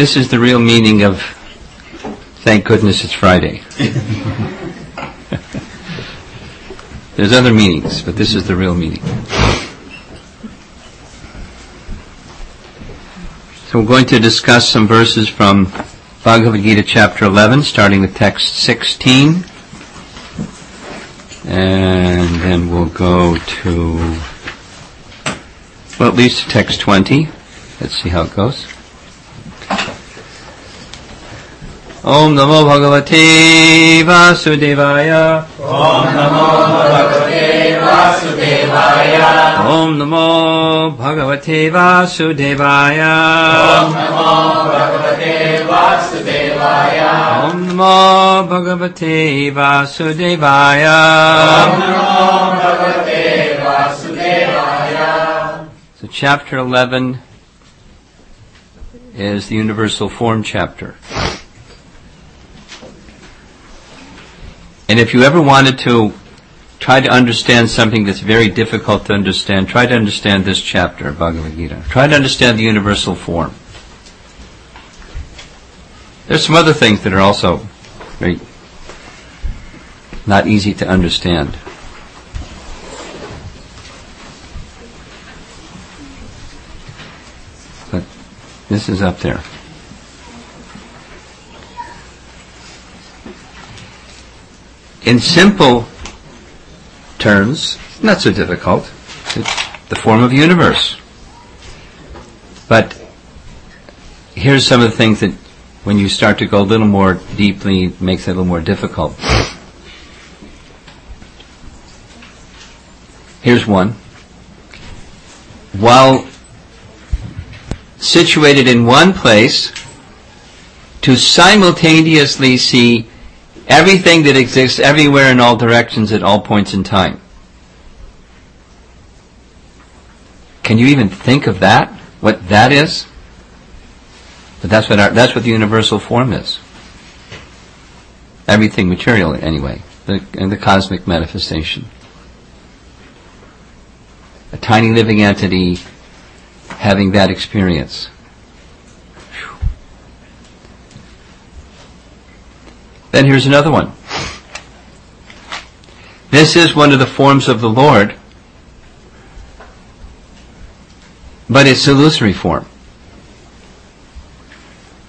This is the real meaning of thank goodness it's Friday. There's other meanings, but this is the real meaning. So we're going to discuss some verses from Bhagavad Gita chapter 11, starting with text 16. And then we'll go to, well, at least text 20. Let's see how it goes. Om Namo Bhagavate Vasudevaya. Om Namo Bhagavate Vasudevaya. Om Namo Bhagavate Vasudevaya. Om Namo Bhagavate Vasudevaya. Om Namo Bhagavate Vasudevaya. Om Namo Bhagavate Vasudevaya. So chapter 11 is the universal form chapter. And if you ever wanted to try to understand something that's very difficult to understand, try to understand this chapter of Bhagavad Gita. Try to understand the universal form. There's some other things that are also very not easy to understand. But this is up there. In simple terms, not so difficult. It's the form of the universe. But here's some of the things that when you start to go a little more deeply makes it a little more difficult. Here's one. While situated in one place, to simultaneously see everything that exists everywhere in all directions at all points in time. Can you even think of that? What that is? But that's what our, that's what the universal form is. Everything material, anyway, the, and the cosmic manifestation. A tiny living entity having that experience. Then here's another one. This is one of the forms of the Lord, but it's illusory form.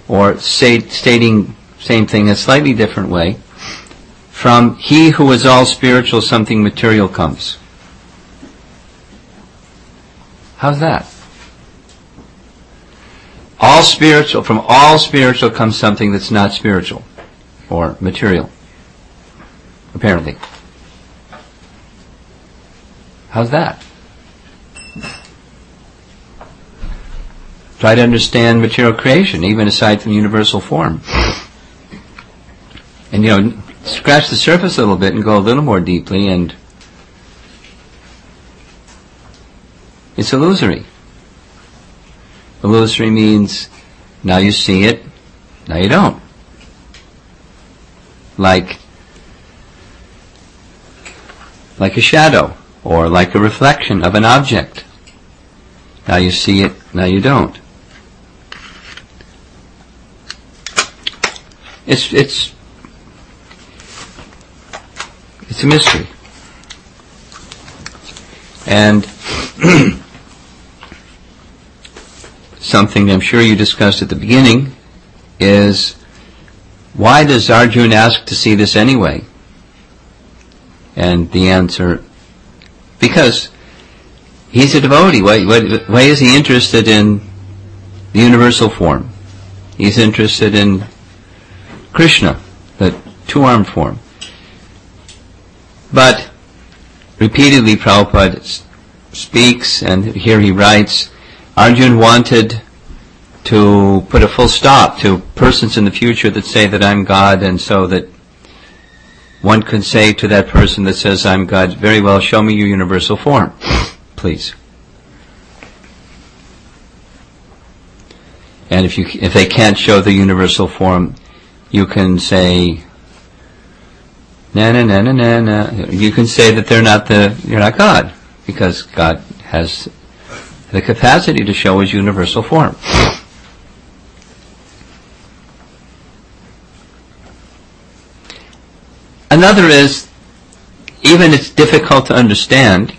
Or stating same thing a slightly different way. From he who is all spiritual, something material comes. How's that? All spiritual, from all spiritual comes something that's not spiritual or material. Apparently. How's that? Try to understand material creation, even aside from universal form. And you know, scratch the surface a little bit and go a little more deeply and it's illusory. Illusory means now you see it, now you don't. Like like a shadow or like a reflection of an object. Now you see it, now you don't. It's it's it's a mystery. And something I'm sure you discussed at the beginning is why does Arjun ask to see this anyway? And the answer, because he's a devotee. Why, why, why is he interested in the universal form? He's interested in Krishna, the two-armed form. But repeatedly Prabhupada speaks, and here he writes, Arjun wanted to put a full stop to persons in the future that say that I'm God, and so that one can say to that person that says I'm God, very well, show me your universal form, please. And if you if they can't show the universal form, you can say, na na na na na. You can say that they're not the you're not God because God has the capacity to show His universal form. Another is, even it's difficult to understand,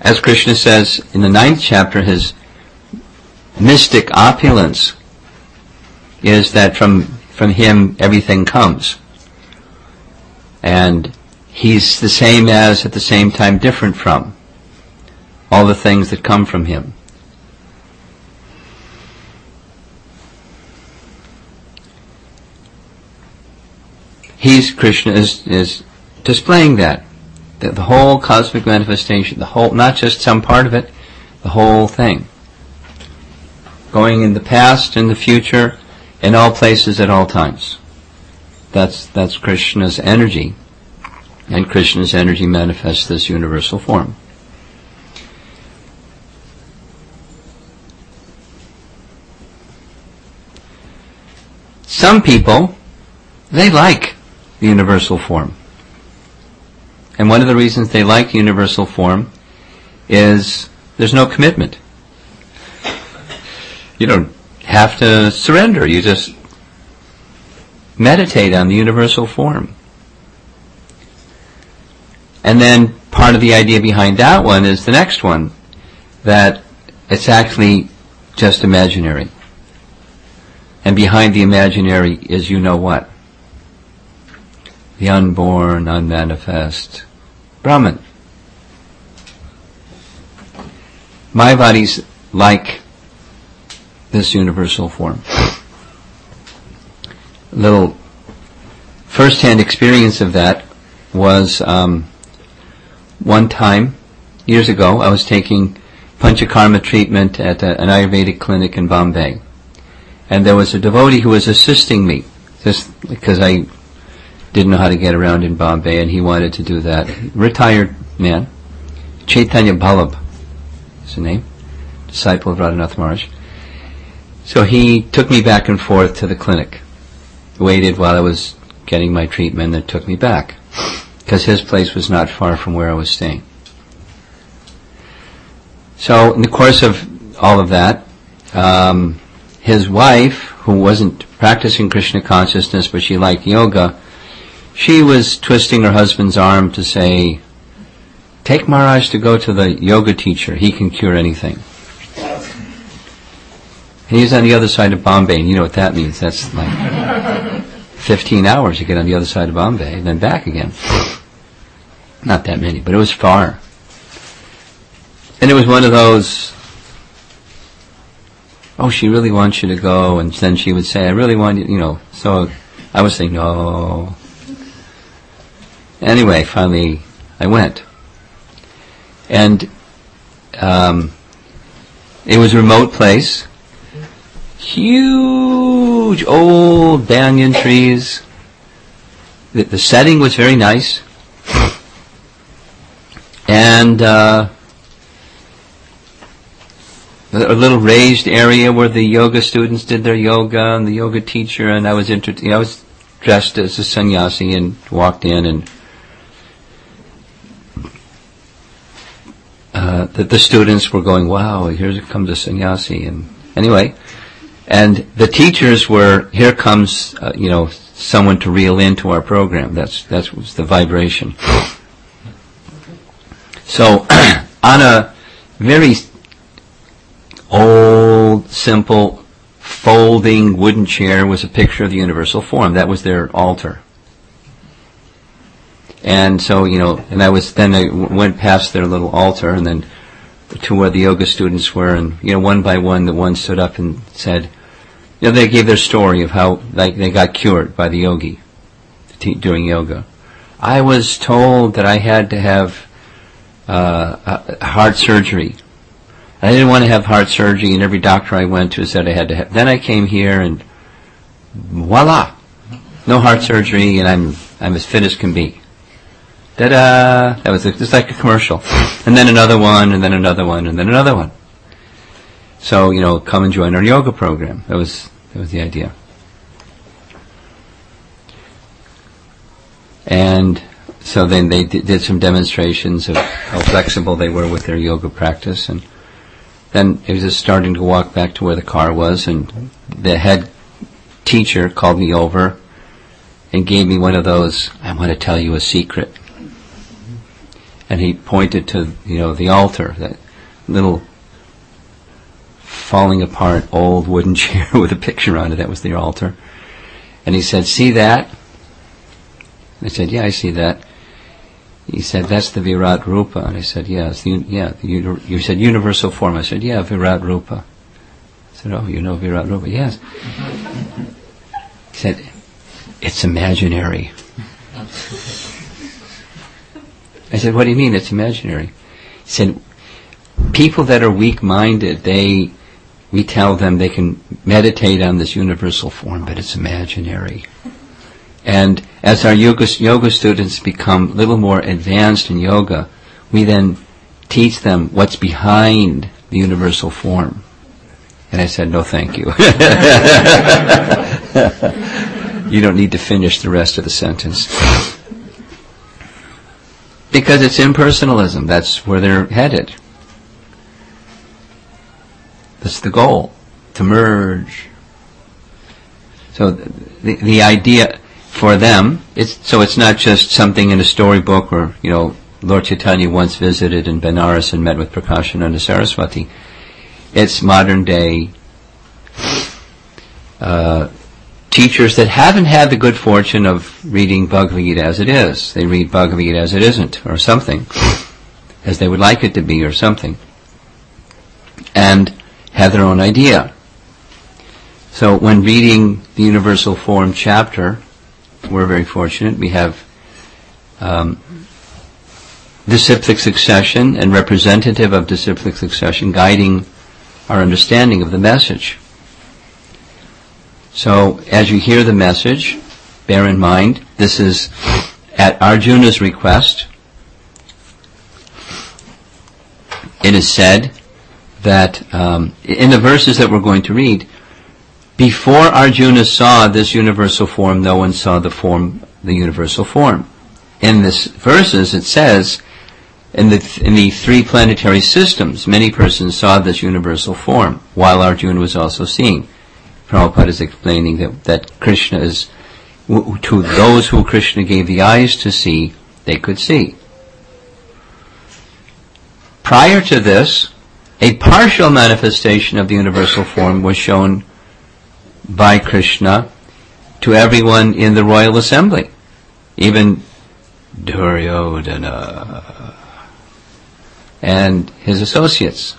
as Krishna says in the ninth chapter, his mystic opulence is that from, from him everything comes. And he's the same as, at the same time different from all the things that come from him. He's, Krishna is, is displaying that. The, the whole cosmic manifestation, the whole, not just some part of it, the whole thing. Going in the past in the future, in all places at all times. That's, that's Krishna's energy. And Krishna's energy manifests this universal form. Some people, they like universal form. And one of the reasons they like universal form is there's no commitment. You don't have to surrender. You just meditate on the universal form. And then part of the idea behind that one is the next one, that it's actually just imaginary. And behind the imaginary is you know what? The unborn, unmanifest Brahman. My body's like this universal form. A little first-hand experience of that was um, one time, years ago, I was taking panchakarma treatment at a, an Ayurvedic clinic in Bombay and there was a devotee who was assisting me, just because I didn't know how to get around in Bombay, and he wanted to do that. Retired man, Chaitanya Ballabh is the name, disciple of Radhanath Maharaj. So he took me back and forth to the clinic, waited while I was getting my treatment, and took me back, because his place was not far from where I was staying. So in the course of all of that, um, his wife, who wasn't practicing Krishna consciousness but she liked yoga, she was twisting her husband's arm to say, Take Maharaj to go to the yoga teacher. He can cure anything. And he's on the other side of Bombay, and you know what that means. That's like 15 hours to get on the other side of Bombay and then back again. Not that many, but it was far. And it was one of those oh, she really wants you to go, and then she would say, I really want you, you know. So I was saying, no. Anyway, finally, I went. And um, it was a remote place. Huge old banyan trees. The, the setting was very nice. And uh, a little raised area where the yoga students did their yoga and the yoga teacher and I was inter- you know, I was dressed as a sannyasi and walked in and uh, the, the students were going, wow, here comes a sannyasi and anyway, and the teachers were, here comes, uh, you know, someone to reel into our program. That's, that was the vibration. So, on a very old, simple, folding wooden chair was a picture of the universal form. That was their altar. And so, you know, and I was, then I went past their little altar and then to where the yoga students were and, you know, one by one, the one stood up and said, you know, they gave their story of how, like, they got cured by the yogi during yoga. I was told that I had to have uh, heart surgery I didn't want to have heart surgery, and every doctor I went to said I had to have. Then I came here, and voila, no heart surgery, and I'm I'm as fit as can be. Da-da! That was just like a commercial, and then another one, and then another one, and then another one. So you know, come and join our yoga program. That was that was the idea. And so then they did some demonstrations of how flexible they were with their yoga practice and then it was just starting to walk back to where the car was, and the head teacher called me over, and gave me one of those, I want to tell you a secret. And he pointed to, you know, the altar, that little falling apart old wooden chair with a picture on it. That was the altar. And he said, see that? I said, yeah, I see that. He said, that's the Virat Rupa. And I said, it's the, yeah. The, you said universal form. I said, yeah, Virat Rupa. I said, oh, you know Virat Rupa? Yes. He said, it's imaginary. I said, what do you mean it's imaginary? He said, people that are weak-minded, they, we tell them they can meditate on this universal form, but it's imaginary. And as our yoga, yoga students become a little more advanced in yoga, we then teach them what's behind the universal form. And I said, no thank you. you don't need to finish the rest of the sentence. Because it's impersonalism. That's where they're headed. That's the goal. To merge. So the, the idea for them, it's, so it's not just something in a storybook or, you know, Lord Chaitanya once visited in Benares and met with Prakashananda Saraswati. It's modern day uh, teachers that haven't had the good fortune of reading Bhagavad Gita as it is. They read Bhagavad Gita as it isn't, or something, as they would like it to be, or something, and have their own idea. So when reading the Universal Form chapter, we're very fortunate. We have um, disciplic succession and representative of disciplic succession guiding our understanding of the message. So as you hear the message, bear in mind this is at Arjuna's request. It is said that um, in the verses that we're going to read, before Arjuna saw this universal form, no one saw the form, the universal form. In this verses, it says, in the, in the three planetary systems, many persons saw this universal form, while Arjuna was also seeing. Prabhupada is explaining that, that Krishna is, to those who Krishna gave the eyes to see, they could see. Prior to this, a partial manifestation of the universal form was shown by Krishna to everyone in the royal assembly, even Duryodhana and his associates.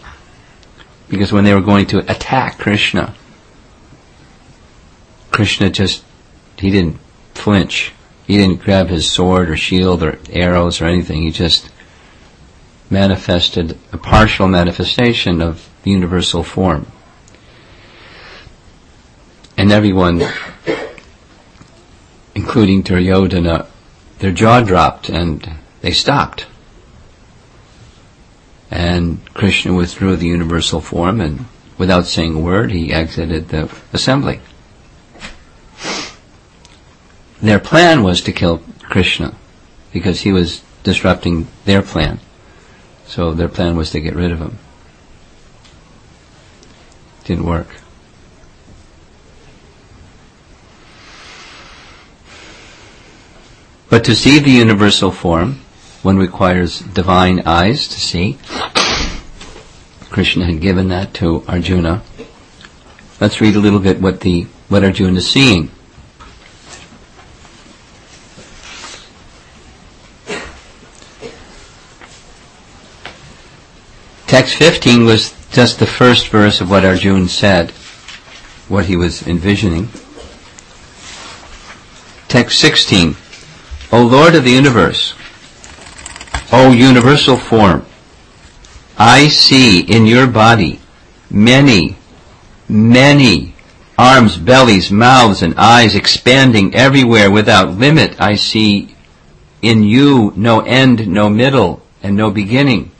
Because when they were going to attack Krishna, Krishna just, he didn't flinch. He didn't grab his sword or shield or arrows or anything. He just manifested a partial manifestation of the universal form. And everyone, including Duryodhana, their jaw dropped and they stopped. And Krishna withdrew the universal form and without saying a word, he exited the assembly. Their plan was to kill Krishna because he was disrupting their plan. So their plan was to get rid of him. Didn't work. But to see the universal form, one requires divine eyes to see. Krishna had given that to Arjuna. Let's read a little bit what the what Arjuna is seeing. Text 15 was just the first verse of what Arjuna said, what he was envisioning. Text 16. O Lord of the universe, O universal form, I see in your body many, many arms, bellies, mouths, and eyes expanding everywhere without limit. I see in you no end, no middle, and no beginning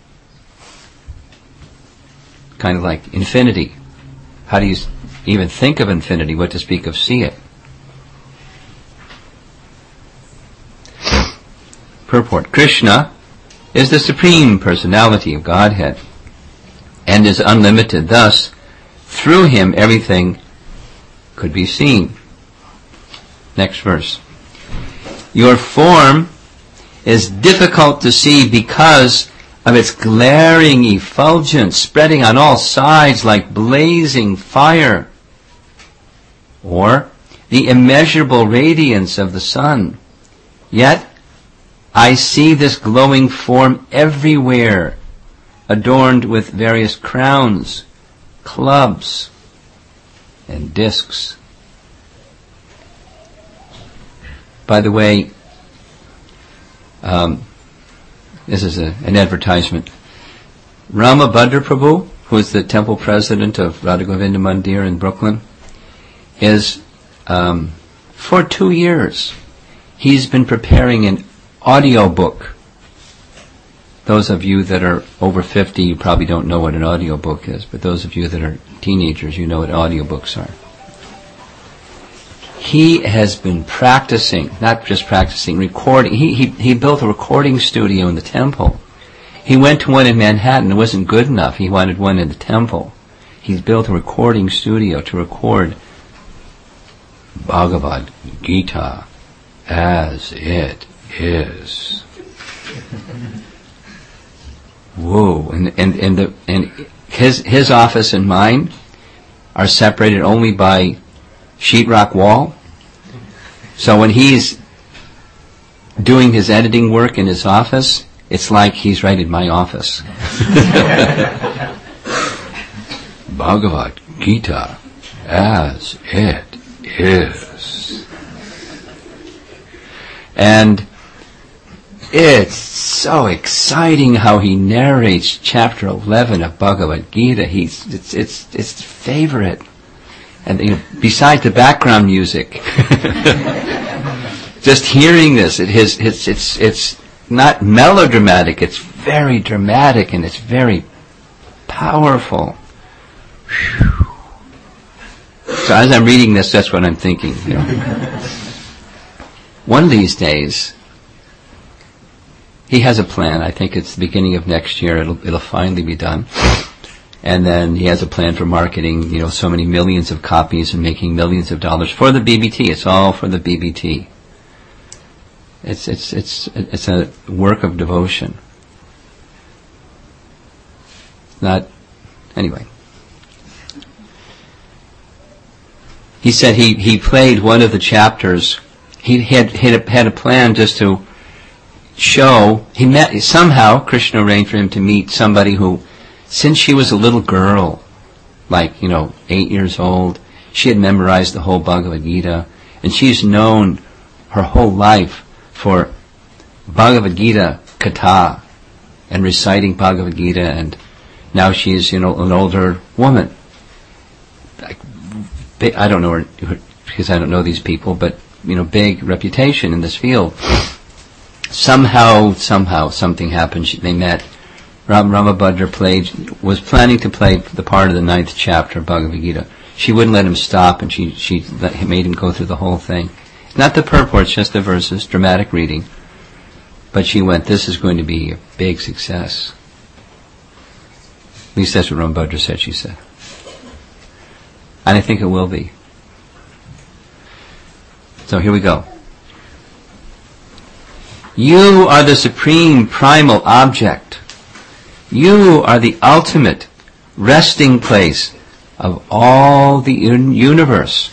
kind of like infinity. How do you even think of infinity? What to speak of see it? Purport. Krishna is the supreme personality of Godhead and is unlimited. Thus, through him everything could be seen. Next verse. Your form is difficult to see because of its glaring effulgence spreading on all sides like blazing fire, or the immeasurable radiance of the sun. Yet, I see this glowing form everywhere, adorned with various crowns, clubs, and discs. By the way, um, this is a, an advertisement. Rama Prabhu, who is the temple president of Radha Govinda Mandir in Brooklyn, is um, for two years he's been preparing an audio book. Those of you that are over 50, you probably don't know what an audio book is, but those of you that are teenagers, you know what audio books are. He has been practicing, not just practicing, recording. He, he, he built a recording studio in the temple. He went to one in Manhattan. It wasn't good enough. He wanted one in the temple. He's built a recording studio to record Bhagavad Gita as it is. Whoa! And and and the and his his office and mine are separated only by sheetrock wall. So when he's doing his editing work in his office, it's like he's right in my office. Bhagavad Gita as it is. And it's so exciting how he narrates chapter 11 of Bhagavad Gita. He's, it's, it's, it's favorite. And you know, besides the background music, just hearing this, it is, it's, it's, it's not melodramatic, it's very dramatic and it's very powerful. Whew. So as I'm reading this, that's what I'm thinking. You know. One of these days, he has a plan. I think it's the beginning of next year. It'll it'll finally be done. And then he has a plan for marketing, you know, so many millions of copies and making millions of dollars for the BBT. It's all for the BBT. It's it's it's it's a work of devotion. Not anyway. He said he, he played one of the chapters. He had, had, a, had a plan just to show, he met, somehow Krishna arranged for him to meet somebody who, since she was a little girl, like, you know, eight years old, she had memorized the whole Bhagavad Gita, and she's known her whole life for Bhagavad Gita katha, and reciting Bhagavad Gita, and now she's, you know, an older woman. I don't know her, because I don't know these people, but you know, big reputation in this field. Somehow, somehow, something happened. She, they met. Ram Ramabhadra played, was planning to play the part of the ninth chapter of Bhagavad Gita. She wouldn't let him stop, and she she let, made him go through the whole thing. Not the purports, just the verses, dramatic reading. But she went, this is going to be a big success. At least that's what Ramabhadra said, she said. And I think it will be. So here we go. You are the supreme primal object. You are the ultimate resting place of all the universe.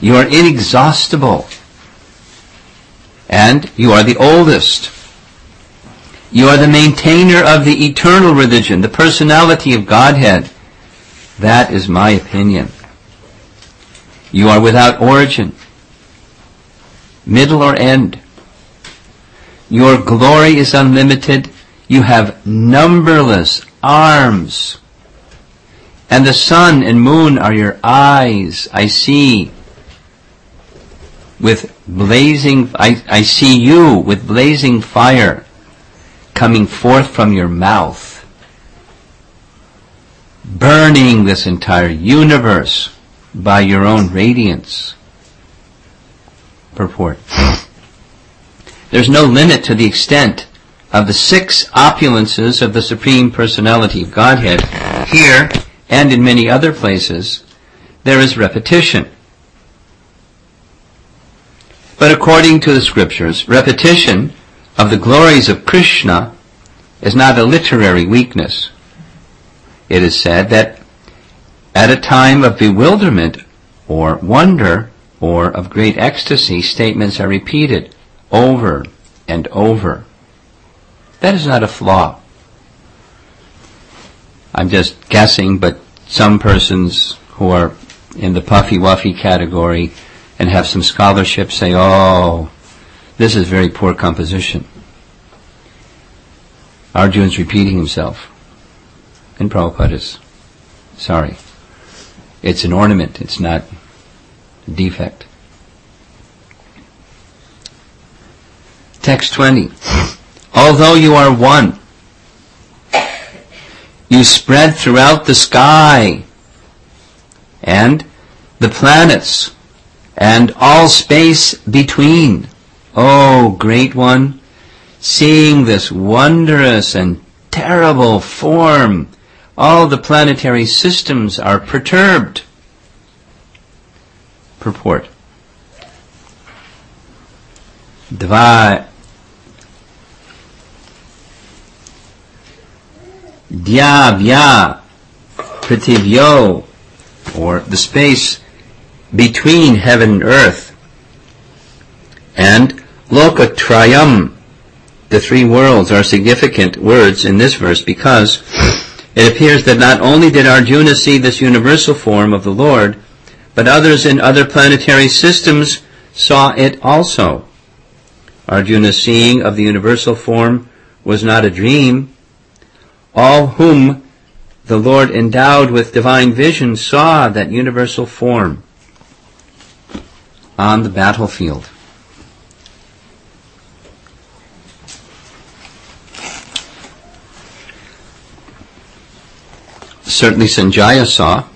You are inexhaustible. And you are the oldest. You are the maintainer of the eternal religion, the personality of Godhead. That is my opinion. You are without origin, middle or end. Your glory is unlimited. You have numberless arms. And the sun and moon are your eyes. I see with blazing, I, I see you with blazing fire coming forth from your mouth burning this entire universe by your own radiance. Purport. There's no limit to the extent of the six opulences of the Supreme Personality of Godhead. Here, and in many other places, there is repetition. But according to the scriptures, repetition of the glories of Krishna is not a literary weakness. It is said that at a time of bewilderment or wonder or of great ecstasy, statements are repeated over and over. That is not a flaw. I'm just guessing, but some persons who are in the puffy wuffy category and have some scholarship say, oh, this is very poor composition. Arjun's repeating himself. And Prabhupada is sorry. It's an ornament, it's not a defect. Text 20. Although you are one, you spread throughout the sky and the planets and all space between. Oh, great one, seeing this wondrous and terrible form, all the planetary systems are perturbed. Purport. Dva Dya Vya Prativyo or the space between heaven and earth and Lokatrayam the three worlds are significant words in this verse because it appears that not only did Arjuna see this universal form of the Lord, but others in other planetary systems saw it also. Arjuna's seeing of the universal form was not a dream, all whom the Lord endowed with divine vision saw that universal form on the battlefield. Certainly Sanjaya saw,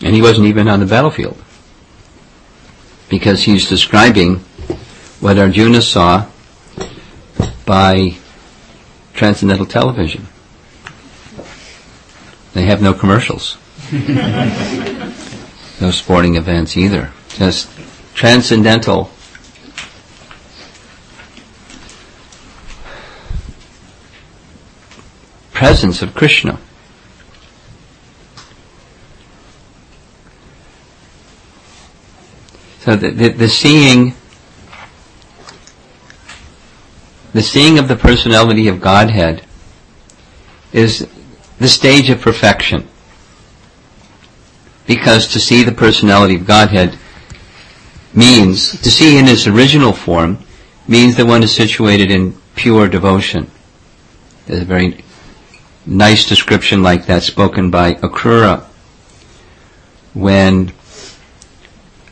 and he wasn't even on the battlefield. Because he's describing what Arjuna saw by transcendental television. They have no commercials. no sporting events either. Just transcendental presence of Krishna. So the, the, the, seeing, the seeing of the personality of Godhead is the stage of perfection. Because to see the personality of Godhead means, to see in its original form, means that one is situated in pure devotion. There's a very nice description like that spoken by Akrura when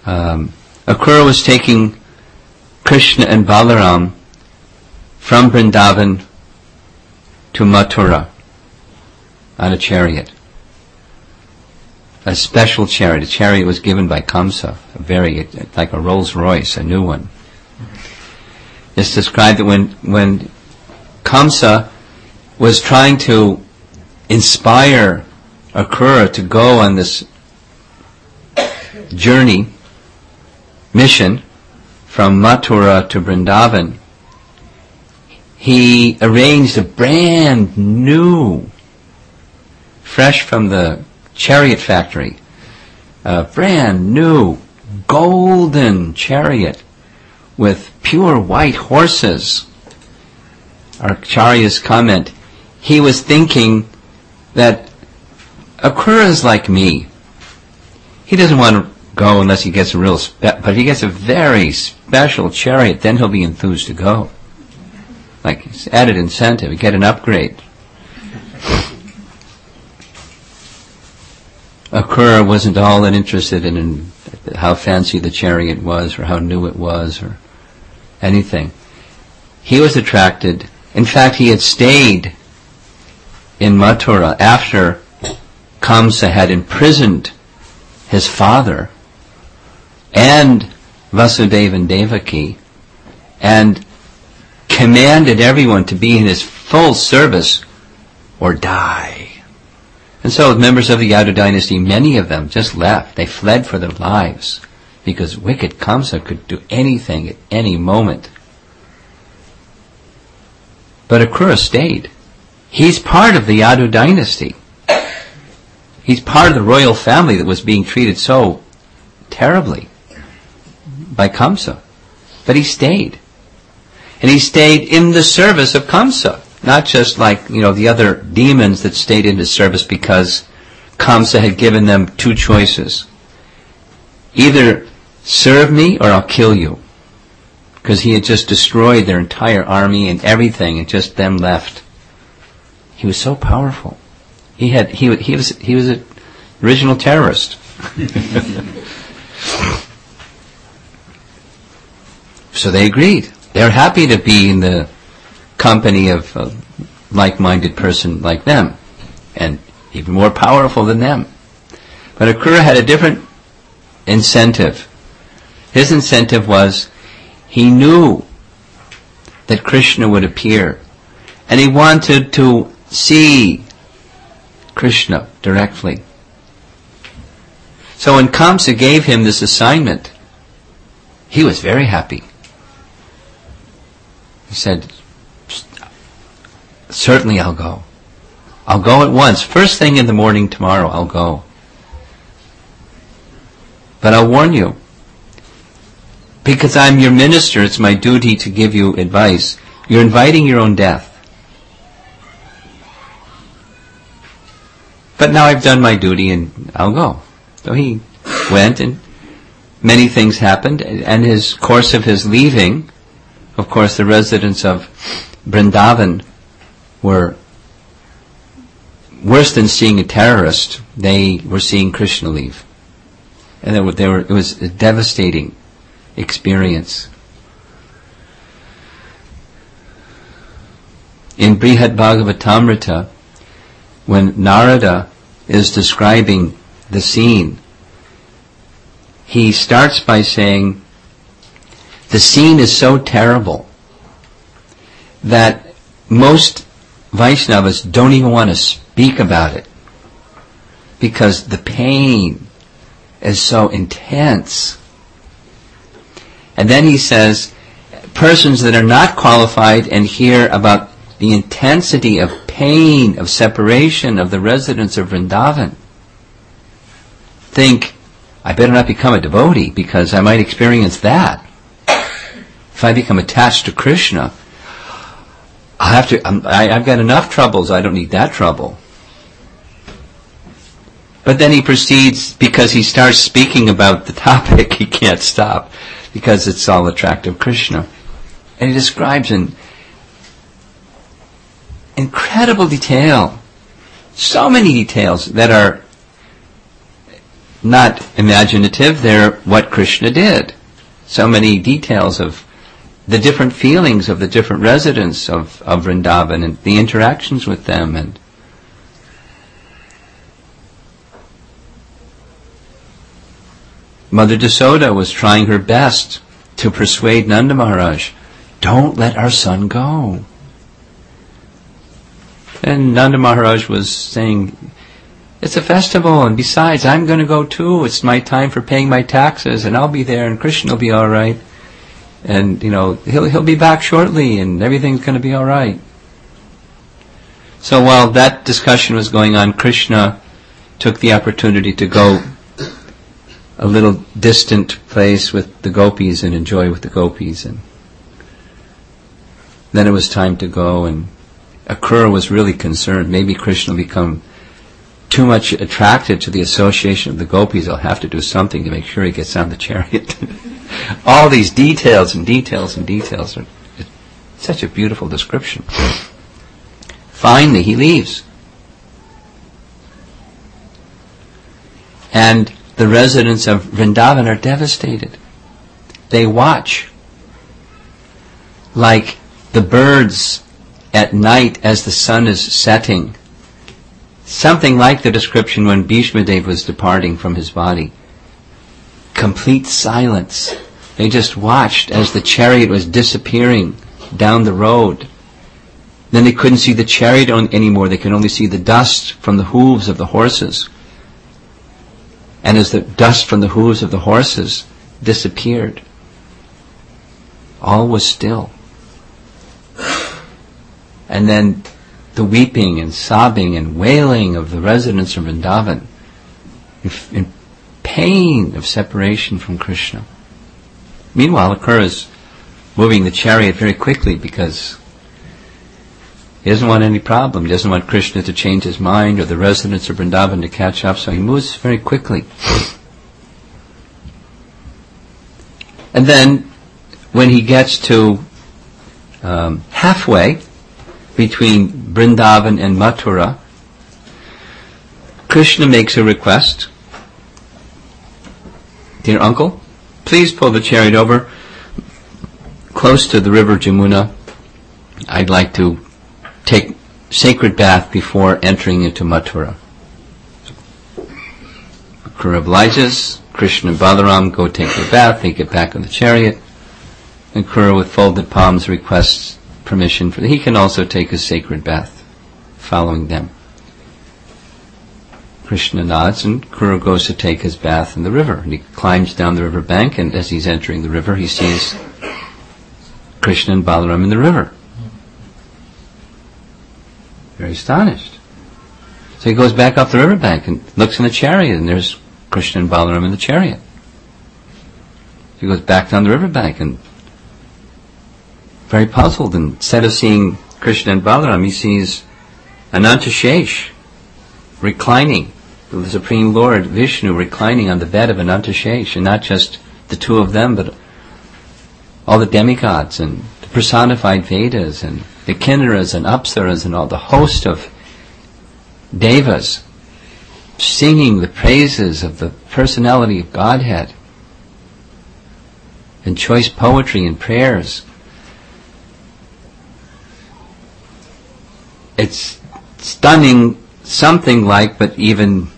um, Akrura was taking Krishna and Balaram from Vrindavan to Mathura on a chariot. A special chariot. A chariot was given by Kamsa, a very, like a Rolls Royce, a new one. It's described that when, when Kamsa was trying to inspire Akrura to go on this journey, mission, from Mathura to Vrindavan, he arranged a brand new fresh from the chariot factory, a brand new golden chariot with pure white horses. Acharya's comment, he was thinking that Akrura is like me. He doesn't want to go unless he gets a real, spe- but if he gets a very special chariot, then he'll be enthused to go. Like it's added incentive, get an upgrade. Akrura wasn't all that interested in, in how fancy the chariot was or how new it was or anything. He was attracted, in fact he had stayed in Mathura after Kamsa had imprisoned his father and Vasudeva and Devaki and commanded everyone to be in his full service or die. And so the members of the Yadu dynasty, many of them just left. They fled for their lives because wicked Kamsa could do anything at any moment. But Akrura stayed. He's part of the Yadu dynasty. He's part of the royal family that was being treated so terribly by Kamsa. But he stayed. And he stayed in the service of Kamsa. Not just like, you know, the other demons that stayed in his service because Kamsa had given them two choices. Either serve me or I'll kill you. Because he had just destroyed their entire army and everything and just them left. He was so powerful. He had, he, he was, he was an original terrorist. so they agreed. They're happy to be in the company of a like-minded person like them. And even more powerful than them. But Akrura had a different incentive. His incentive was he knew that Krishna would appear and he wanted to see Krishna directly. So when Kamsa gave him this assignment, he was very happy. He said, certainly I'll go. I'll go at once. First thing in the morning tomorrow, I'll go. But I'll warn you. Because I'm your minister, it's my duty to give you advice. You're inviting your own death. But now I've done my duty and I'll go. So he went and many things happened and his course of his leaving, of course the residents of Brindavan were worse than seeing a terrorist, they were seeing Krishna leave. And they were, they were, it was a devastating experience. In Brihad Bhagavatamrita, when Narada is describing the scene, he starts by saying, the scene is so terrible that most Vaishnavas don't even want to speak about it because the pain is so intense. And then he says, persons that are not qualified and hear about the intensity of pain, of separation of the residents of Vrindavan, think, I better not become a devotee because I might experience that. If I become attached to Krishna, I have to. I'm, I, I've got enough troubles. I don't need that trouble. But then he proceeds because he starts speaking about the topic. He can't stop because it's all attractive Krishna, and he describes in incredible detail, so many details that are not imaginative. They're what Krishna did. So many details of the different feelings of the different residents of, of Vrindavan and the interactions with them and Mother Yasoda was trying her best to persuade Nanda Maharaj, don't let our son go. And Nanda Maharaj was saying, it's a festival and besides I'm going to go too. It's my time for paying my taxes and I'll be there and Krishna will be alright and you know he'll he'll be back shortly, and everything's going to be all right. So while that discussion was going on, Krishna took the opportunity to go a little distant place with the gopis and enjoy with the gopis, and then it was time to go. And Akrura was really concerned. Maybe Krishna will become too much attracted to the association of the gopis. He'll have to do something to make sure he gets on the chariot. all these details and details and details are such a beautiful description. Finally, he leaves. And the residents of Vrindavan are devastated. They watch like the birds at night as the sun is setting. Something like the description when Bhishma Dev was departing from his body. Complete silence. They just watched as the chariot was disappearing down the road. Then they couldn't see the chariot anymore. They could only see the dust from the hooves of the horses. And as the dust from the hooves of the horses disappeared. All was still. And then the weeping and sobbing and wailing of the residents of Vrindavan in pain of separation from Krishna. Meanwhile, Akrura is moving the chariot very quickly because he doesn't want any problem. He doesn't want Krishna to change his mind or the residents of Vrindavan to catch up, so he moves very quickly. And then, when he gets to um, halfway between Vrindavan and Mathura, Krishna makes a request. Dear uncle, please pull the chariot over close to the river Jamuna. I'd like to take sacred bath before entering into Mathura. Akrura obliges. Krishna and Balaram go take their bath. They get back on the chariot. And Akrura, with folded palms, requests permission for. He can also take a sacred bath, following them. Krishna nods, and Akrura goes to take his bath in the river. And he climbs down the river bank, and as he's entering the river, he sees Krishna and Balaram in the river. Very astonished. So he goes back up the river bank and looks in the chariot, and there's Krishna and Balaram in the chariot. He goes back down the riverbank and very puzzled. Instead of seeing Krishna and Balaram, he sees Anantashesh reclining, the Supreme Lord Vishnu reclining on the bed of Anantashesh, and not just the two of them, but all the demigods and the personified Vedas and the Kinnaras and Apsaras and all the host of devas singing the praises of the personality of Godhead and choice poetry and prayers. It's stunning, something like, but even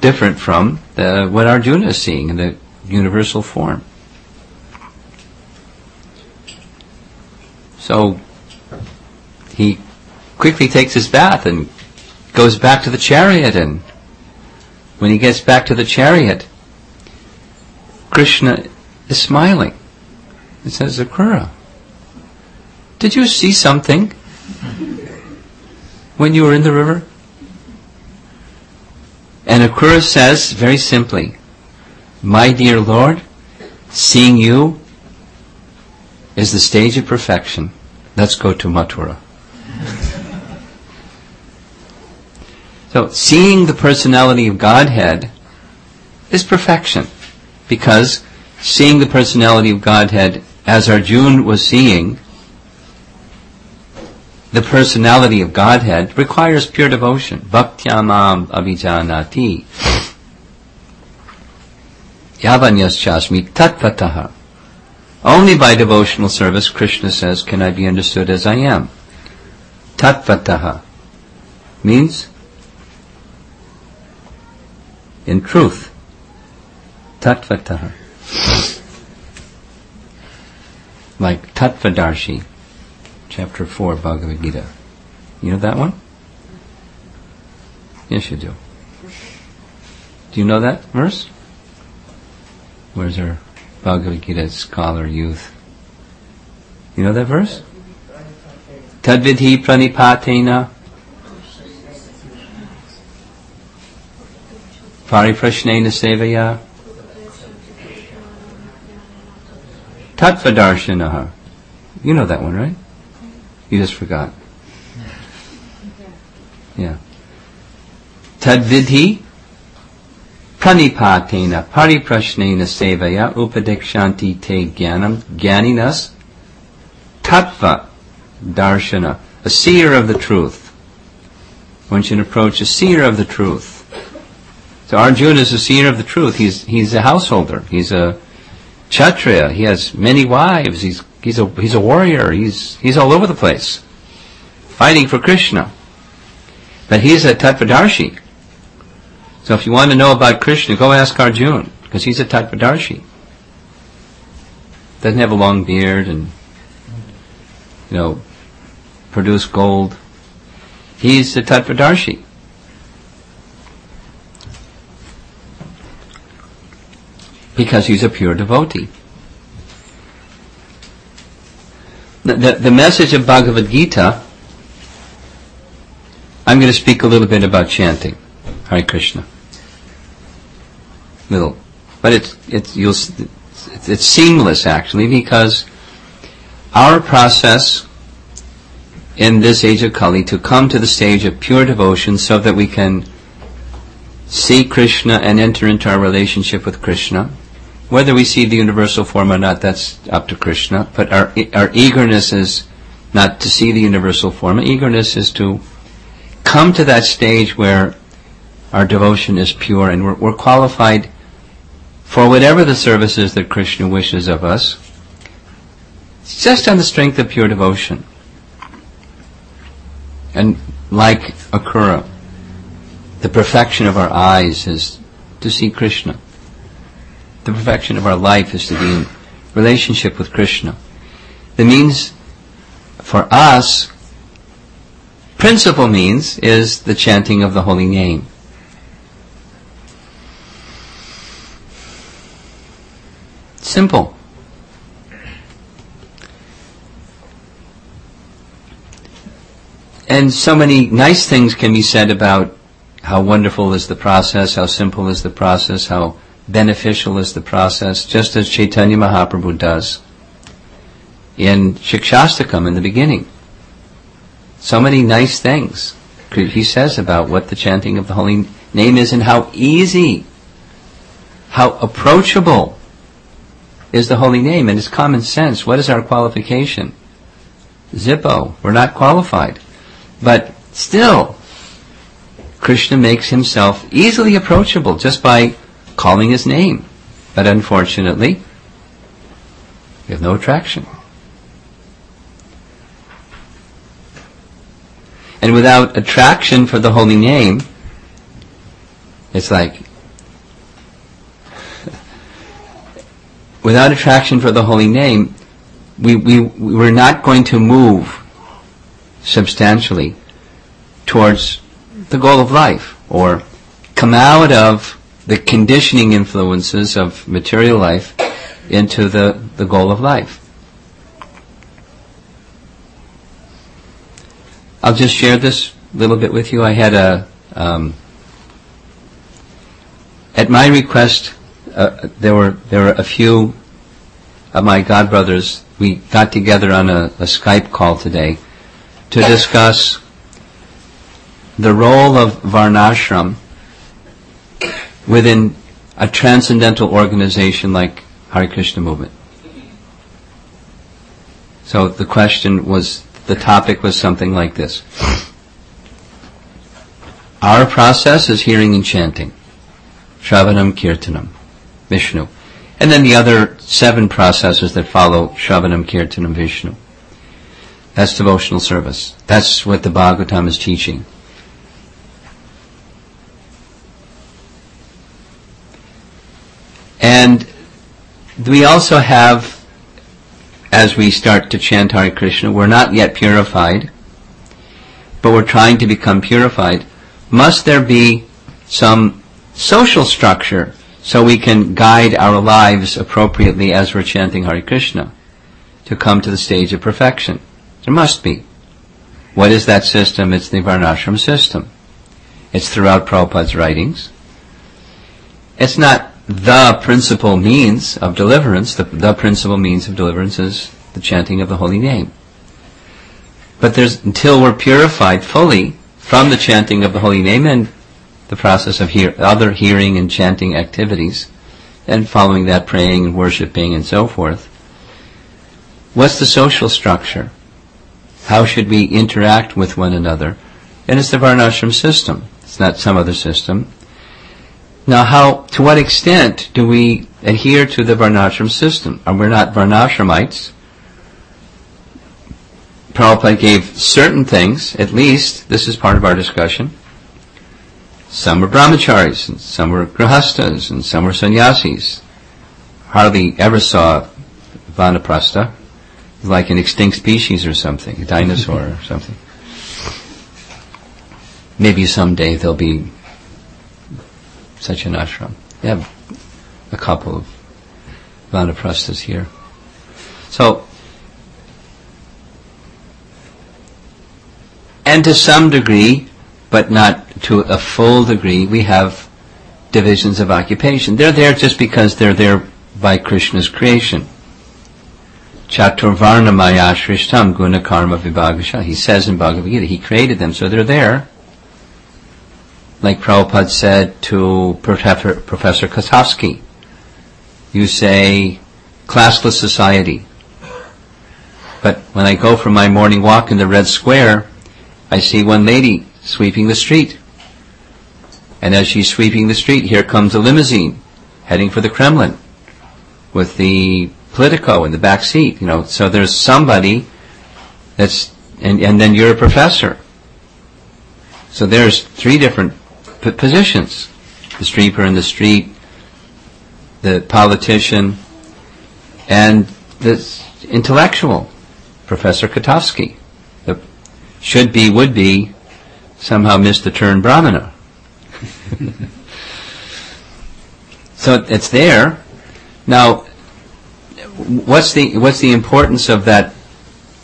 different from the, what Arjuna is seeing in the universal form. So he quickly takes his bath and goes back to the chariot and when he gets back to the chariot, Krishna is smiling. He says, Akrura, did you see something when you were in the river? And Akrura says very simply, My dear Lord, seeing you is the stage of perfection. Let's go to Mathura. so, seeing the personality of Godhead is perfection. Because seeing the personality of Godhead as Arjuna was seeing the personality of Godhead requires pure devotion. Bhaktyamam avijanati. Yavanyaschasmi tatvataha. Only by devotional service, Krishna says, can I be understood as I am. Tatvataha means in truth. Tatvataha. Like Tattvadarshi, chapter 4, Bhagavad Gita. You know that one? Yes, you do. Do you know that verse? Where's our Bhagavad Gita scholar youth? You know that verse? Tadvidhi pranipatena pariprashnena sevaya Tatvadarshanaha. You know that one, right? You just forgot. Yeah. Tadvidhi pranipatena pariprashnena sevaya upadikshanti te jnanam jnaninas tattva darshana. A seer of the truth. One should approach a seer of the truth. So Arjuna is a seer of the truth. He's, he's a householder. He's a Kshatriya. He has many wives. He's, he's, a, he's a warrior. He's, he's all over the place, fighting for Krishna. But he's a Tattvadarshi. So if you want to know about Krishna, go ask Arjuna, because he's a Tattvadarshi. Doesn't have a long beard and, you know, produce gold. He's a Tatvadarshi. because he's a pure devotee. The, the, message of Bhagavad Gita, I'm going to speak a little bit about chanting Hare Krishna. Little, but it's it's you'll it's, it's seamless actually because our process in this age of Kali to come to the stage of pure devotion so that we can see Krishna and enter into our relationship with Krishna. Whether we see the universal form or not, that's up to Krishna. But our, our eagerness is not to see the universal form. Our eagerness is to come to that stage where our devotion is pure and we're, we're qualified for whatever the service is that Krishna wishes of us. Just on the strength of pure devotion. And like Akrura, the perfection of our eyes is to see Krishna. The perfection of our life is to be in relationship with Krishna. The means for us, principal means, is the chanting of the holy name. Simple. And so many nice things can be said about how wonderful is the process, how simple is the process, how beneficial is the process, just as Chaitanya Mahaprabhu does in Shikshastakam in the beginning. So many nice things he says about what the chanting of the holy name is and how easy, how approachable is the holy name and it's common sense. What is our qualification? Zippo. We're not qualified. But still, Krishna makes himself easily approachable just by calling his name. But unfortunately, we have no attraction. And without attraction for the holy name, it's like, without attraction for the holy name, we, we, we're not going to move substantially towards the goal of life or come out of the conditioning influences of material life into the, the goal of life. I'll just share this little bit with you. I had a, um, at my request, uh, there were there were a few of my godbrothers. We got together on a, a Skype call today to discuss the role of Varnashram within a transcendental organization like Hare Krishna movement. So the question was, the topic was something like this. Our process is hearing and chanting. Shravanam Kirtanam. Vishnu. And then the other seven processes that follow Shravanam Kirtanam Vishnu. That's devotional service. That's what the Bhagavatam is teaching. And we also have, as we start to chant Hare Krishna, we're not yet purified, but we're trying to become purified. Must there be some social structure so we can guide our lives appropriately as we're chanting Hare Krishna to come to the stage of perfection? There must be. What is that system? It's the Varnashram system. It's throughout Prabhupada's writings. It's not the principal means of deliverance. The, the principal means of deliverance is the chanting of the holy name. But there's, until we're purified fully from the chanting of the holy name and the process of hear, other hearing and chanting activities, and following that praying and worshiping and so forth, what's the social structure? How should we interact with one another? And it's the Varnashram system. It's not some other system. Now, how, to what extent do we adhere to the Varnashram system? And we're not Varnashramites. Prabhupada gave certain things, at least, this is part of our discussion. Some were brahmacharis, and some were grihastas, and some were sannyasis. Hardly ever saw vanaprastha like an extinct species or something, a dinosaur or something. Maybe someday there'll be such an ashram. We have a couple of Vanaprastha is here. So, and to some degree, but not to a full degree, we have divisions of occupation. They're there just because they're there by Krishna's creation. Chaturvarna Mayashrishtam Guna Karma Vibhagasha. He says in Bhagavad Gita, he created them, so they're there. Like Prabhupada said to Professor, Professor you say classless society. But when I go for my morning walk in the Red Square, I see one lady sweeping the street. And as she's sweeping the street, here comes a limousine heading for the Kremlin with the Politico in the back seat. You know, so there's somebody that's, and, and then you're a professor. So there's three different p- positions: the sweeper in the street, the politician, and the intellectual, Professor Kotovsky. The should be, would be, somehow missed the turn Brahmana. so it's there. Now, what's the what's the importance of that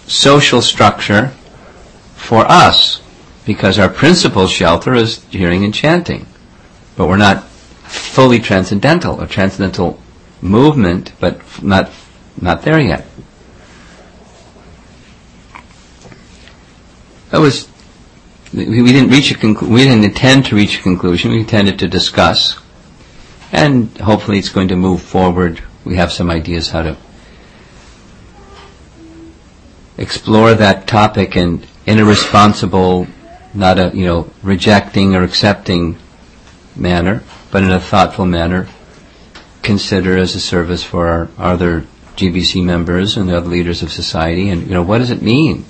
social structure for us? Because our principal shelter is hearing and chanting, but we're not fully transcendental, a transcendental movement, but not not there yet. That was we, didn't reach a conclu- we didn't intend to reach a conclusion. We intended to discuss, and hopefully it's going to move forward. We have some ideas how to explore that topic and in a responsible, not a you know rejecting or accepting manner, but in a thoughtful manner. Consider as a service for our other GBC members and the other leaders of society, and you know what does it mean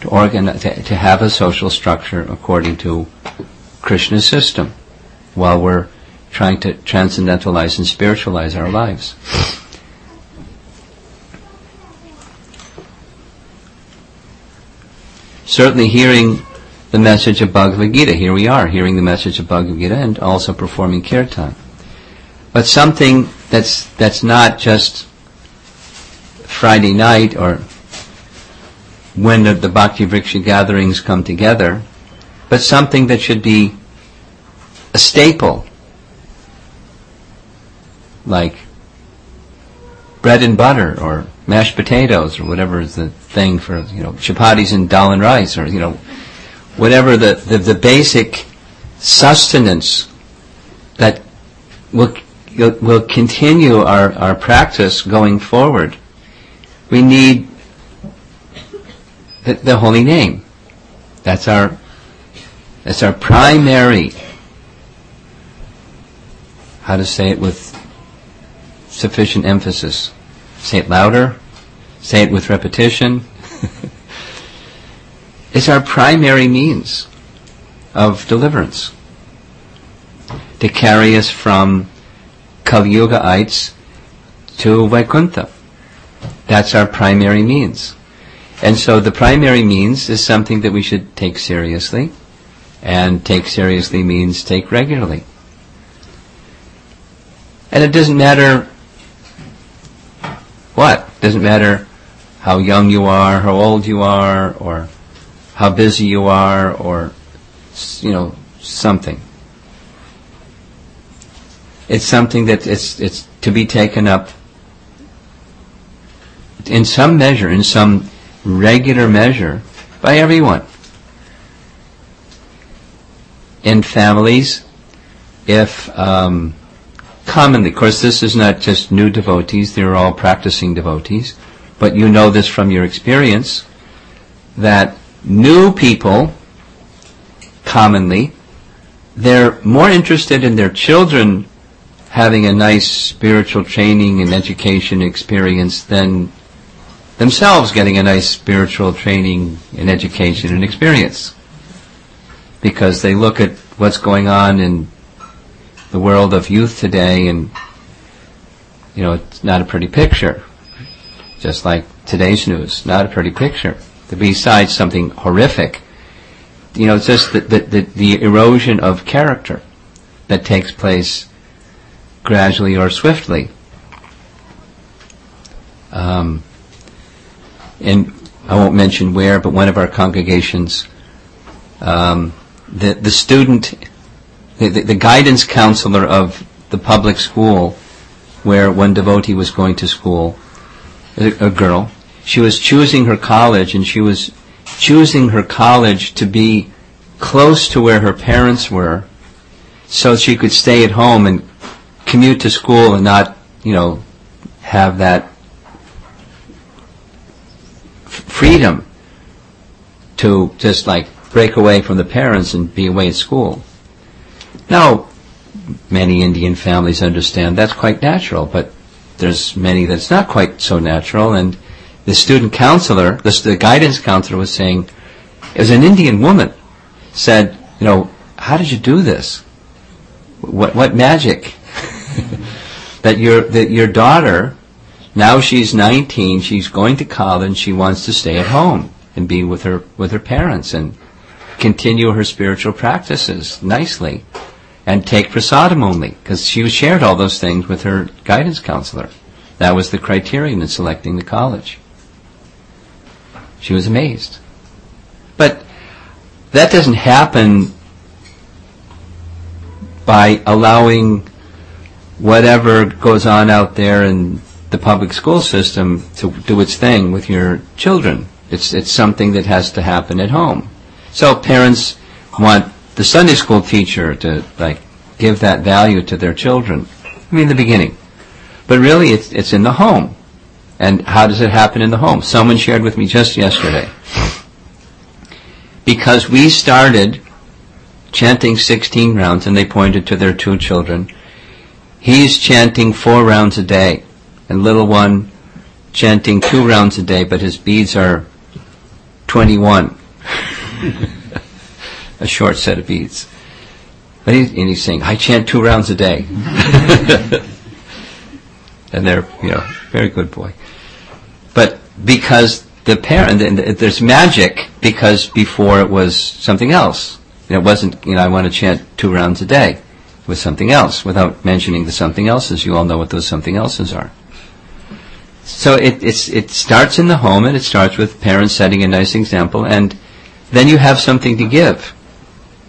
to organize to, to have a social structure according to Krishna's system, while we're trying to transcendentalize and spiritualize our lives. Certainly hearing the message of Bhagavad Gita, here we are, hearing the message of Bhagavad Gita and also performing kirtan. But something that's, that's not just Friday night or when the, the Bhakti Vriksha gatherings come together, but something that should be a staple, like bread and butter or mashed potatoes or whatever is the thing for, you know, chapatis and dal and rice or, you know, whatever the, the, the basic sustenance that will, will continue our, our practice going forward. We need the, the holy name. That's our that's our primary how to say it with sufficient emphasis. Say it louder. Say it with repetition. it's our primary means of deliverance. To carry us from Kali Yuga-ites to Vaikuntha. That's our primary means. And so the primary means is something that we should take seriously, and take seriously means take regularly. And it doesn't matter what. It doesn't matter how young you are, how old you are, or how busy you are, or, you know, something. It's something that it's, it's to be taken up in some measure, in some regular measure, by everyone. In families, if um, commonly, of course, this is not just new devotees, they're all practicing devotees, but you know this from your experience, that new people, commonly, they're more interested in their children having a nice spiritual training and education experience than themselves getting a nice spiritual training and education and experience. Because they look at what's going on in the world of youth today and, you know, it's not a pretty picture. Just like today's news, not a pretty picture. Besides something horrific, you know, it's just the, the, the, erosion of character that takes place gradually or swiftly. Um, and I won't mention where, but one of our congregations, um, the the student, the, the, the guidance counselor of the public school, where one devotee was going to school, a, a girl, she was choosing her college, and she was choosing her college to be close to where her parents were, so she could stay at home and commute to school and not, you know, have that freedom to just like break away from the parents and be away at school. Now, many Indian families understand that's quite natural, but there's many that's not quite so natural. And the student counselor, the, the guidance counselor was saying, as an Indian woman, said, you know, how did you do this? What, what magic? that your, that your daughter, now she's 19, she's going to college, she wants to stay at home and be with her, with her parents and continue her spiritual practices nicely and take prasadam only because she shared all those things with her guidance counselor. That was the criterion in selecting the college. She was amazed. But that doesn't happen by allowing whatever goes on out there in the public school system to do its thing with your children. It's, it's something that has to happen at home. So parents want the Sunday school teacher to like give that value to their children. I mean, the beginning. But really, it's, it's in the home. And how does it happen in the home? Someone shared with me just yesterday. Because we started chanting 16 rounds, and they pointed to their two children. He's chanting four rounds a day, and little one chanting two rounds a day, but his beads are 21. a short set of beads. But he, and he's saying, I chant two rounds a day. and they're, you know, very good boy. But because the parent, there's magic because before it was something else. it wasn't, you know, I want to chant two rounds a day. with something else without mentioning the something else's. You all know what those something else's are. So it, it starts in the home and it starts with parents setting a nice example and then you have something to give.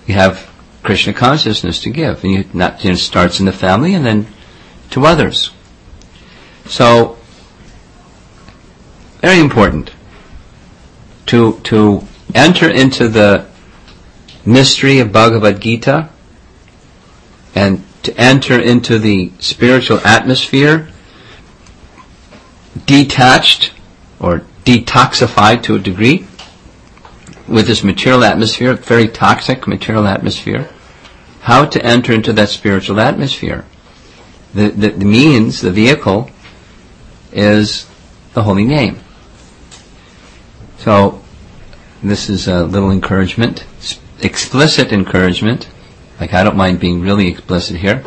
You have Krishna consciousness to give. And you, not, you know, it starts in the family and then to others. So, very important to, to enter into the mystery of Bhagavad Gita and to enter into the spiritual atmosphere detached or detoxified to a degree with this material atmosphere, very toxic material atmosphere, how to enter into that spiritual atmosphere. The, the, the means, the vehicle, is the holy name. So, this is a little encouragement, explicit encouragement, like I don't mind being really explicit here.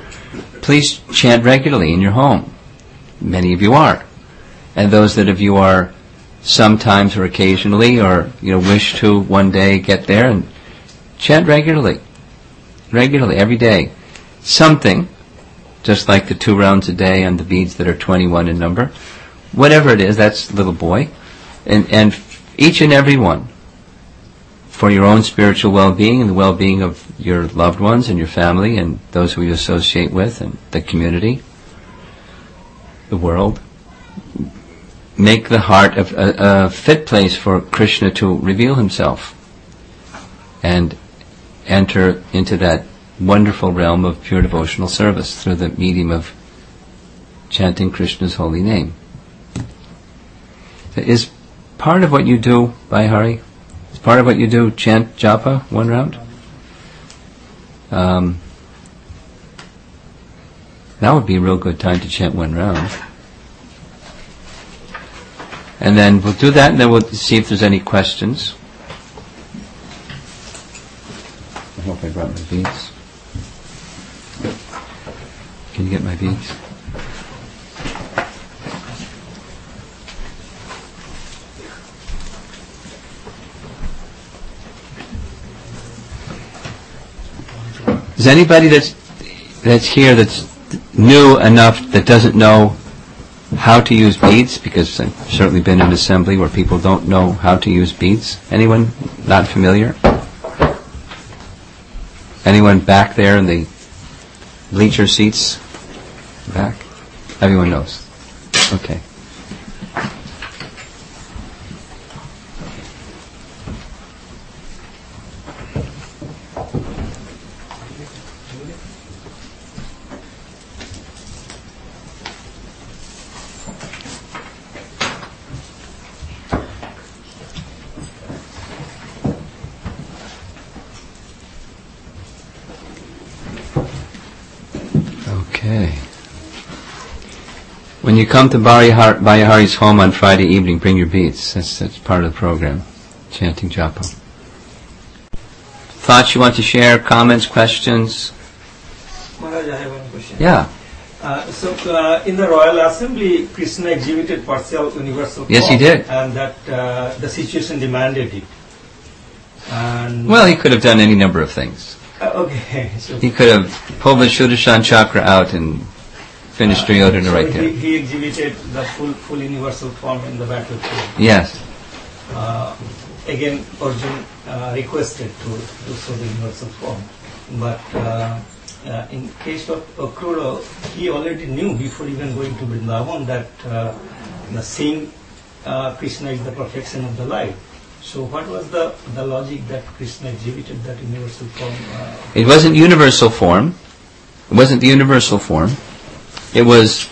Please chant regularly in your home. Many of you are. And those that of you are sometimes or occasionally or you know wish to one day get there and chant regularly regularly every day something just like the two rounds a day on the beads that are 21 in number whatever it is that's little boy and and each and every one for your own spiritual well-being and the well-being of your loved ones and your family and those who you associate with and the community the world make the heart a, a, fit place for Krishna to reveal himself and enter into that wonderful realm of pure devotional service through the medium of chanting Krishna's holy name. Is part of what you do, by Hari? Is part of what you do chant japa one round? Um, that would be a real good time to chant one round. And then we'll do that, and then we'll see if there's any questions. I hope I brought my beads. Can you get my beads? Is anybody that's that's here that's new enough that doesn't know how to use beads because I've certainly been in assembly where people don't know how to use beads. Anyone not familiar? Anyone back there in the bleacher seats? Back? Everyone knows. Okay. When you come to Bayahar- Bayahari's home on Friday evening, bring your beads. That's, that's part of the program. Chanting japa. Thoughts you want to share? Comments? Questions? Maharaj, I have one question. Yeah. Uh, so, uh, in the Royal Assembly, Krishna exhibited partial universal Yes, he did. and that uh, the situation demanded it. And Well, he could have done any number of things. uh, okay, so He could have pulled the Sudarshan chakra out and finished so right he, there. he exhibited the full full universal form in the battlefield. Yes. Uh, again, Arjun uh, requested to, to show the universal form, but uh, uh, in case of Akrura, he already knew before even going to Vrindavan that uh, the same uh, Krishna is the perfection of the life. So, what was the, the logic that Krishna exhibited that universal form? Uh, It wasn't universal form. It wasn't the universal form. It was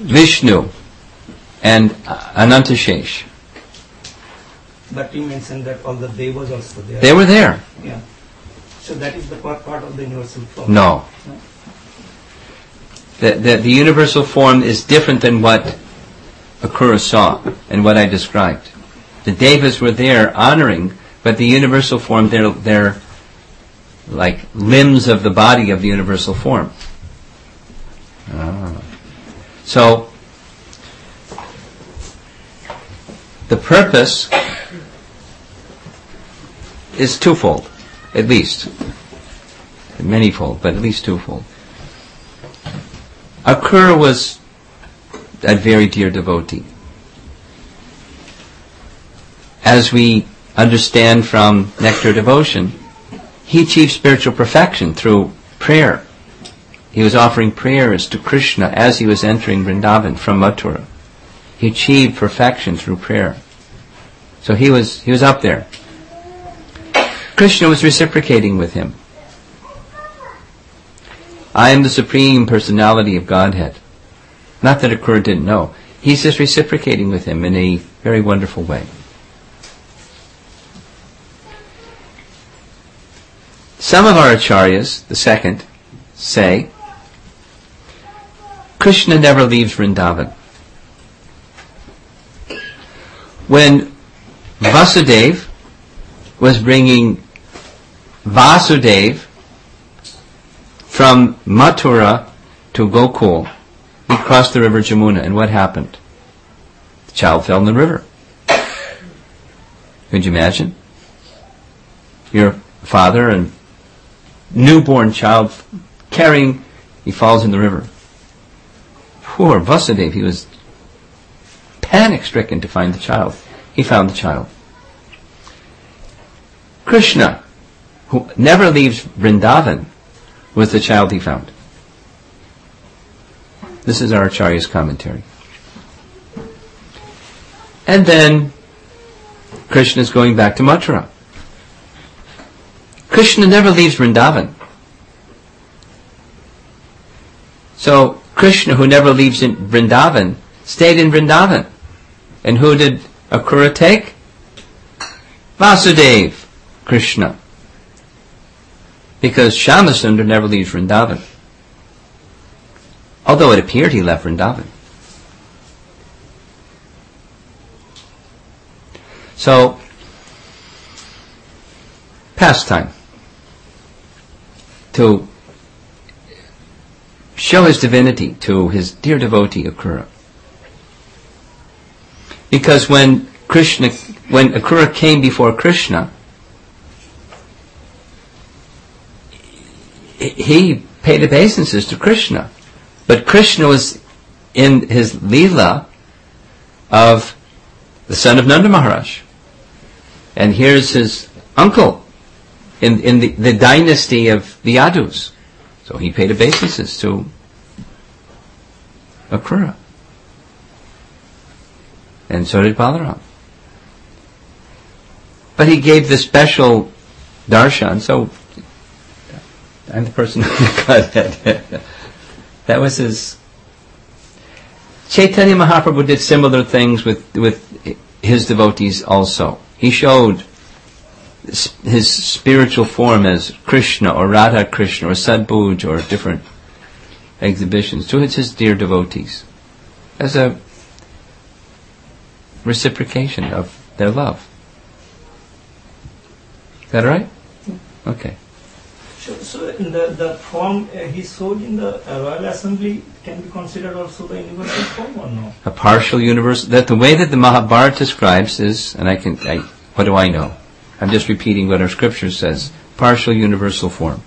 Vishnu and Anantashesh. but you mentioned that all the devas also there. They were there. Yeah. So that is the part, part of the universal form. No. No? The, the, the universal form is different than what Akrura saw and what I described. The devas were there honoring, but the universal form, they're, they're like limbs of the body of the universal form. Ah. So, the purpose is twofold, at least. Manyfold, but at least twofold. Akur was a very dear devotee. As we understand from Nectar Devotion, he achieved spiritual perfection through prayer. He was offering prayers to Krishna as he was entering Vrindavan from Mathura. He achieved perfection through prayer. So he was, he was up there. Krishna was reciprocating with him. I am the Supreme Personality of Godhead. Not that Akur didn't know. He's just reciprocating with him in a very wonderful way. Some of our acharyas, the second, say Krishna never leaves Vrindavan. When Vasudev was bringing Vasudev from Mathura to Gokul, he crossed the river Jamuna, and what happened? The child fell in the river. Could you imagine? Your father and newborn child carrying, he falls in the river. Poor Vasudev, he was panic stricken to find the child. He found the child. Krishna, who never leaves Vrindavan, was the child he found. This is our Acharya's commentary. And then Krishna is going back to Mathura. Krishna never leaves Vrindavan. So Krishna, who never leaves in Vrindavan, stayed in Vrindavan. And who did Akrura take? Vasudev, Krishna. Because Shyamasundar never leaves Vrindavan. Although it appeared he left Vrindavan. So, pastime. To show his divinity to his dear devotee Akrura. Because when Krishna, when Akrura came before Krishna, he paid obeisances to Krishna. But Krishna was in his Leela of the son of Nanda Maharaj. And here's his uncle in, in the, the dynasty of the Yadus. So he paid obeisances to Akrura. And so did Balaram. But he gave the special darshan, so I'm the person who got that. that was his. Chaitanya Mahaprabhu did similar things with, with his devotees also. He showed his spiritual form as Krishna or Radha Krishna or Shadbhuj or different exhibitions to his dear devotees as a reciprocation of their love. Is that right? Okay. So, so in the, the form uh, he showed in the uh, Royal Assembly can be considered also the universal form or no? A partial universe. That the way that the Mahabharata describes is, and I can, I, what do I know? I'm just repeating what our scripture says. Partial universal form.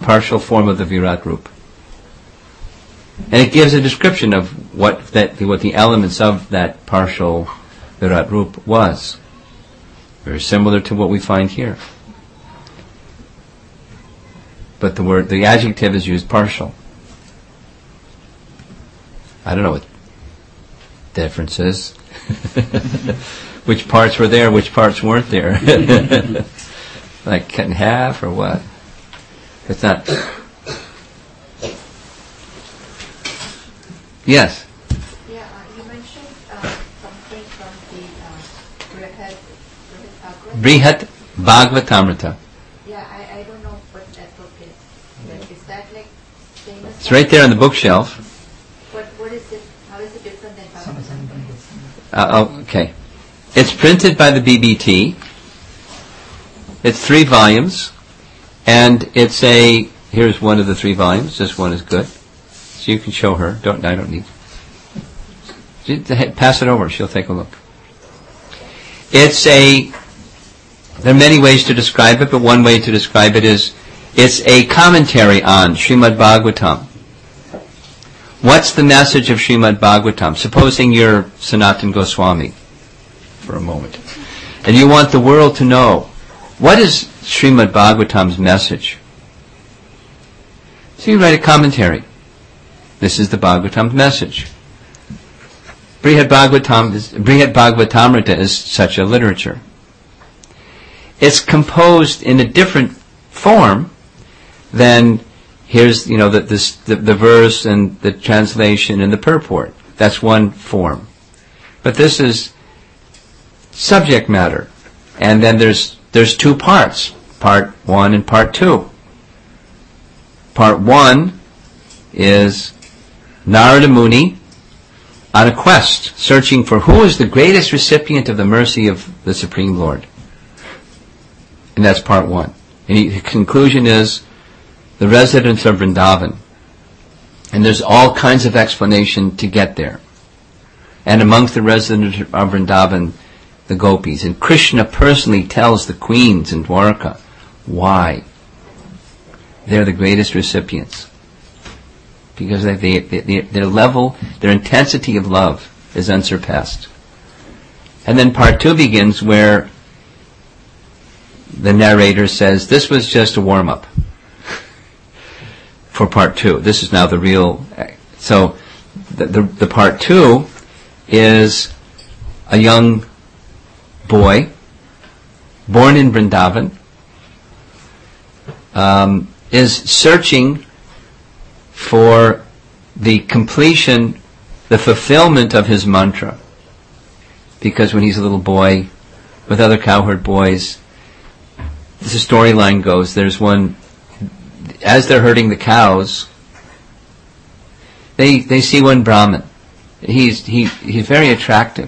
Partial form of the Virat Rup. And it gives a description of what that what the elements of that partial Virat Rup was. Very similar to what we find here. But the word the adjective is used partial. I don't know what difference is. which parts were there, which parts weren't there. like cut in half or what? It's not Yes. Yeah, uh, you mentioned uh, something from the uh, Brihat, Brihat. Bhagavatamrita. Yeah, I, I don't know what that book is. But is that like famous? It's right there on the bookshelf. What, what is it? How is it different than Bhagavatam? Uh, oh, okay. It's printed by the BBT. It's three volumes, and it's a. Here's one of the three volumes. This one is good, so you can show her. Don't I don't need. Pass it over. She'll take a look. It's a. There are many ways to describe it, but one way to describe it is it's a commentary on Srimad Bhagavatam. What's the message of Srimad Bhagavatam? Supposing you're Sanatan Goswami for a moment, and you want the world to know what is Srimad Bhagavatam's message. So you write a commentary. This is the Bhagavatam's message. Brihad Bhagavatam is, Brihad Bhagavatamrita is such a literature. It's composed in a different form than here's you know the, this, the the verse and the translation and the purport. That's one form, but this is subject matter, and then there's there's two parts, part one and part two. Part one is Narada Muni on a quest, searching for who is the greatest recipient of the mercy of the Supreme Lord. And that's part one. And he, the conclusion is the residents of Vrindavan. And there's all kinds of explanation to get there. And amongst the residents of Vrindavan, the gopis. And Krishna personally tells the queens in Dwarka why they're the greatest recipients. Because they, they, they, their level, their intensity of love is unsurpassed. And then part two begins where the narrator says, this was just a warm up for part two. This is now the real. So the, the, the part two is a young boy born in Vrindavan um, is searching for the completion, the fulfillment of his mantra. Because when he's a little boy with other cowherd boys, the storyline goes, there's one, as they're herding the cows, they, they see one Brahmin. He's, he, he's very attractive.